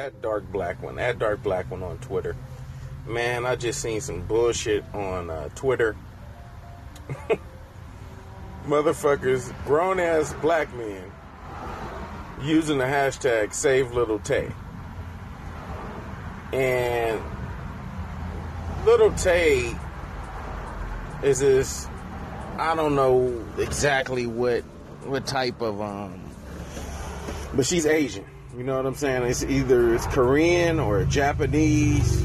at Dark Black One, at Dark Black One on Twitter. Man, I just seen some bullshit on uh, Twitter. Motherfuckers, grown ass black men using the hashtag Save Little Tay. And Little Tay is this I don't know exactly what what type of um but she's Asian. You know what I'm saying? It's either it's Korean or Japanese,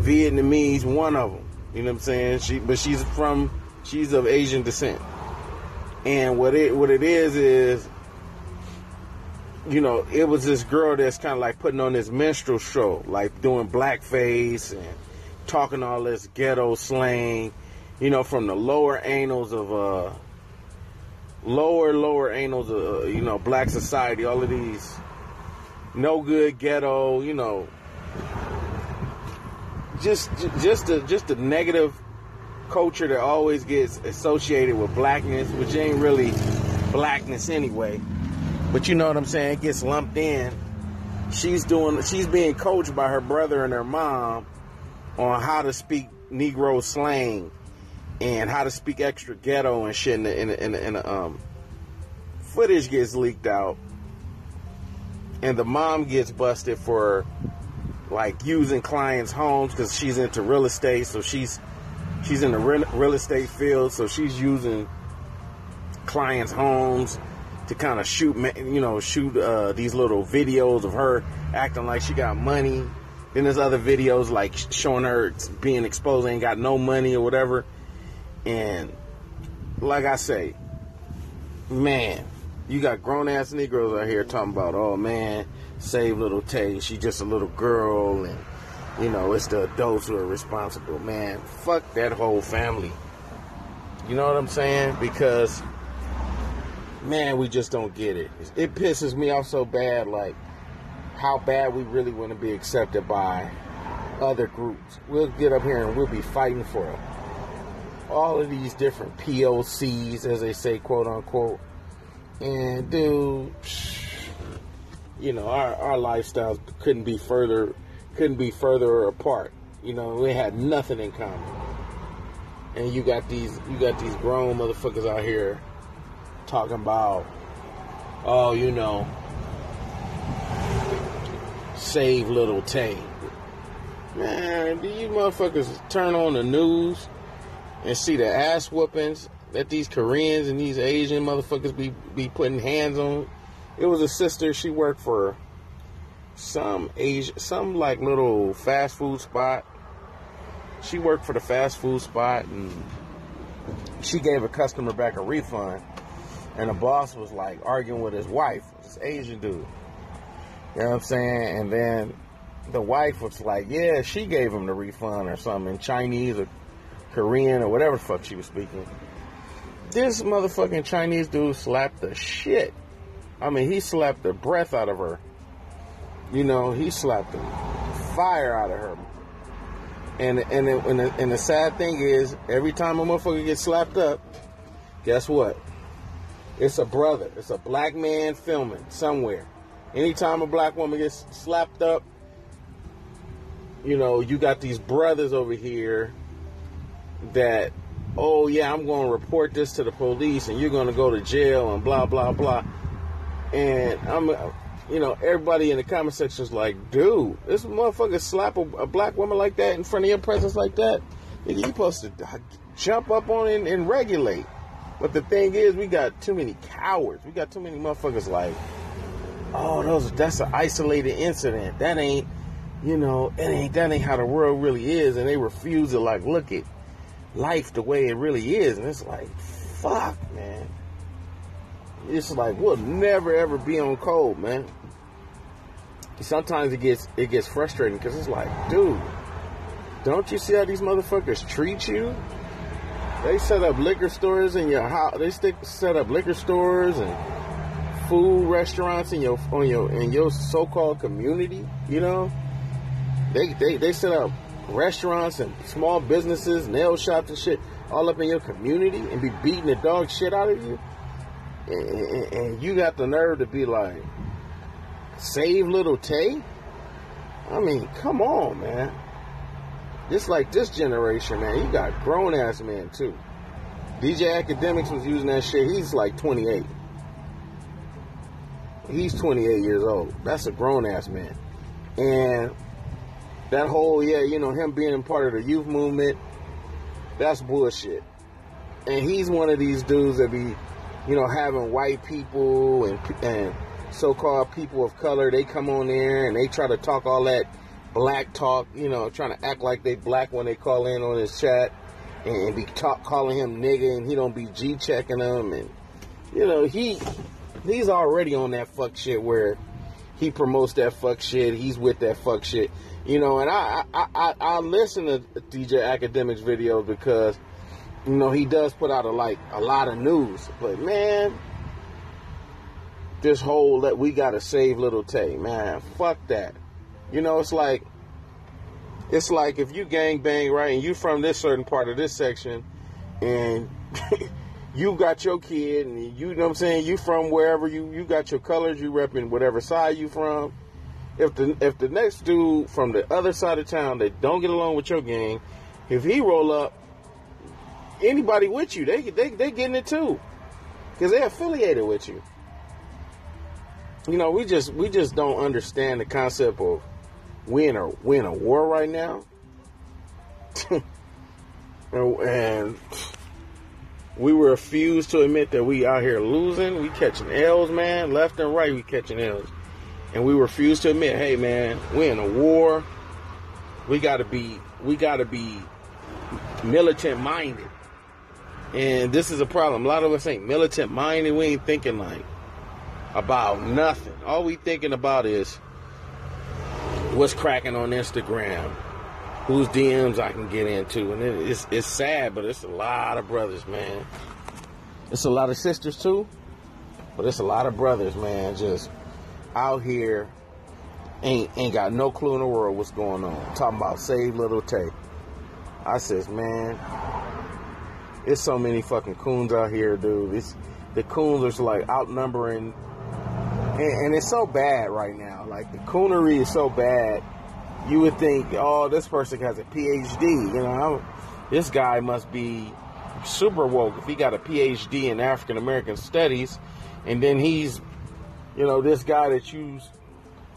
Vietnamese, one of them. You know what I'm saying? She but she's from she's of Asian descent. And what it what it is is you know, it was this girl that's kind of like putting on this minstrel show, like doing blackface and talking all this ghetto slang, you know, from the lower annals of uh lower lower annals of uh, you know black society, all of these no good ghetto, you know, just just a just a negative culture that always gets associated with blackness, which ain't really blackness anyway. But you know what I'm saying? It gets lumped in. She's doing she's being coached by her brother and her mom on how to speak Negro slang and how to speak extra ghetto and shit. And in, in, in, um, footage gets leaked out, and the mom gets busted for like using clients' homes because she's into real estate. So she's she's in the real, estate field, so she's using clients' homes to kind of shoot, you know, shoot uh, these little videos of her acting like she got money then there's other videos like showing her being exposed, ain't got no money or whatever. And like I say, man, you got grown ass Negroes out here talking about, oh man, save little Tay. She just a little girl, and you know it's the adults who are responsible. Man, fuck that whole family. You know what I'm saying? Because man, we just don't get it. It pisses me off so bad. Like how bad we really want to be accepted by other groups. We'll get up here and we'll be fighting for all of these different POCs, as they say, quote unquote. And dude, you know, our, our lifestyles couldn't be further couldn't be further apart. You know, we had nothing in common. And you got these you got these grown motherfuckers out here talking about, oh, you know, save little Tay. Man, do you motherfuckers turn on the news and see the ass whoopings that these Koreans and these Asian motherfuckers be, be putting hands on? It was a sister, she worked for some Asia, some like little fast food spot. She worked for the fast food spot and she gave a customer back a refund. And the boss was like arguing with his wife, this Asian dude. You know what I'm saying? And then the wife was like, yeah, she gave him the refund or something in Chinese or Korean or whatever fuck she was speaking. This motherfucking Chinese dude slapped the shit. I mean, he slapped the breath out of her. You know, he slapped the fire out of her. And and the, and, the, and the sad thing is, every time a motherfucker gets slapped up, guess what? It's a brother. It's a black man filming somewhere. Anytime a black woman gets slapped up, you know, you got these brothers over here that, oh yeah, I'm going to report this to the police and you're going to go to jail and blah, blah, blah. And I'm, uh, you know, everybody in the comment section is like, dude, this motherfucker slap a, a, black woman like that in front of your presence like that. You supposed to uh, jump up on it and, and regulate. But the thing is, we got too many cowards. We got too many motherfuckers like, oh, those that's an isolated incident. That ain't, you know, it ain't that ain't how the world really is, and they refuse to like look at life the way it really is, and it's like, fuck, man. It's like we'll never ever be on code, man. Sometimes it gets it gets frustrating because it's like, dude, don't you see how these motherfuckers treat you? They set up liquor stores in your house. They stick set up liquor stores and food restaurants in your on your in your so-called community, you know, they they they set up restaurants and small businesses, nail shops and shit all up in your community and be beating the dog shit out of you. And, and, and you got the nerve to be like, save little Tay? I mean, come on, man. Just like this generation, man, you got grown ass men too. DJ Akademiks was using that shit. He's like 28. He's 28 years old. That's a grown ass man. And that whole, yeah, you know, him being part of the youth movement, that's bullshit. And he's one of these dudes that be, you know, having white people and and so-called people of color, they come on there and they try to talk all that black talk, you know, trying to act like they black when they call in on his chat and be talk, calling him nigga and he don't be G checking them and you know, he he's already on that fuck shit where he promotes that fuck shit, he's with that fuck shit. You know, and I I, I, I listen to DJ Akademiks videos because you know he does put out a like a lot of news. But man, this whole that we gotta save little Tay, man, fuck that. You know, it's like it's like if you gang bang right and you from this certain part of this section and you got your kid and you know what I'm saying, you from wherever you you got your colors, you repping whatever side you from. If the if the next dude from the other side of town that don't get along with your gang, if he roll up, anybody with you, they they they getting it too. Cause they affiliated with you you know, we just we just don't understand the concept of we in a we in a war right now, and we refuse to admit that we out here losing. We catching L's, man, left and right. We catching L's, and we refuse to admit, hey, man, we in a war. We gotta be we gotta be militant minded, and this is a problem. A lot of us ain't militant minded. We ain't thinking like about nothing. All we thinking about is what's cracking on Instagram, whose DMs I can get into, and it's it's sad, but it's a lot of brothers, man. It's a lot of sisters too, but it's a lot of brothers, man. Just out here, ain't ain't got no clue in the world what's going on. Talking about save little Tay. I says, man, it's so many fucking coons out here, dude. It's the coons are like outnumbering and, and, it's so bad right now. Like the coonery is so bad. You would think, oh, this person has a PhD. You know, this guy must be super woke if he got a PhD in African American studies, and then he's, you know, this guy that you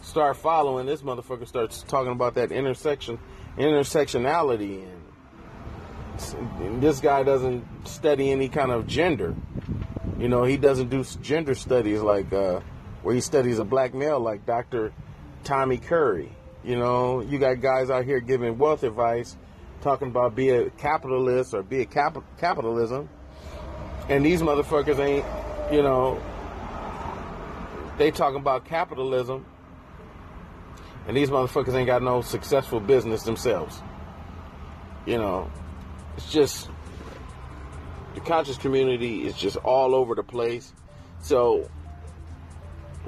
start following. This motherfucker starts talking about that intersection, intersectionality, and, and this guy doesn't study any kind of gender. You know, he doesn't do gender studies like. Uh, where he studies a black male like Dr. Tommy Curry. You know, you got guys out here giving wealth advice, talking about be a capitalist or be a cap- capitalism, and these motherfuckers ain't, you know, they talking about capitalism, and these motherfuckers ain't got no successful business themselves. You know, it's just the conscious community is just all over the place. So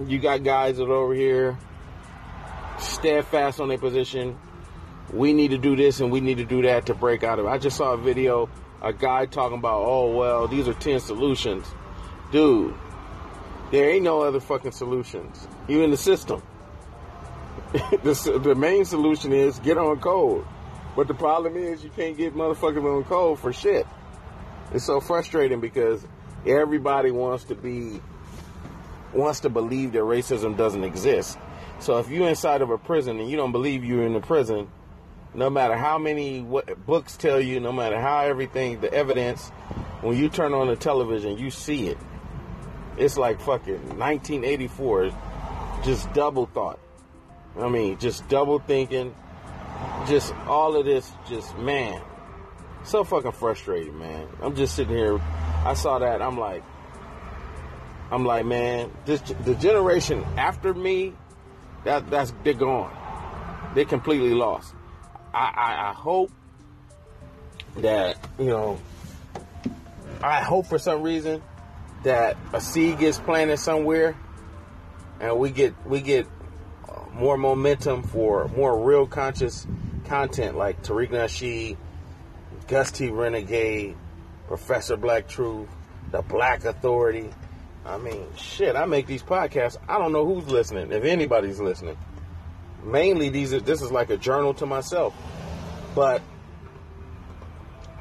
you got guys that are over here steadfast on their position. We need to do this and we need to do that to break out of it. I just saw a video, a guy talking about, oh, well, these are 10 solutions. Dude, there ain't no other fucking solutions. You in the system. the, the main solution is get on code. But the problem is you can't get motherfuckers on code for shit. It's so frustrating because everybody wants to be wants to believe that racism doesn't exist. So if you're inside of a prison and you don't believe you're in the prison, no matter how many what books tell you, no matter how everything, the evidence, when you turn on the television, you see it. It's like fucking 1984, just double thought. I mean, just double thinking, just all of this, just man, so fucking frustrated, man. I'm just sitting here. I saw that. I'm like, I'm like, man, this the generation after me, that that's they're gone. They're completely lost. I, I, I hope that you know. I hope for some reason that a seed gets planted somewhere, and we get we get more momentum for more real conscious content like Tariq Nasheed, Gus T. Renegade, Professor Black Truth, the Black Authority I mean, shit, I make these podcasts. I don't know who's listening, if anybody's listening. mainly these are, this is like a journal to myself. But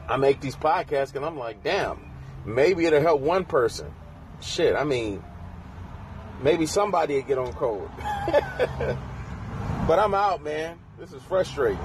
I make these podcasts and I'm like, damn, maybe it'll help one person. Shit, I mean, maybe somebody will get on code. but I'm out, man. This is frustrating.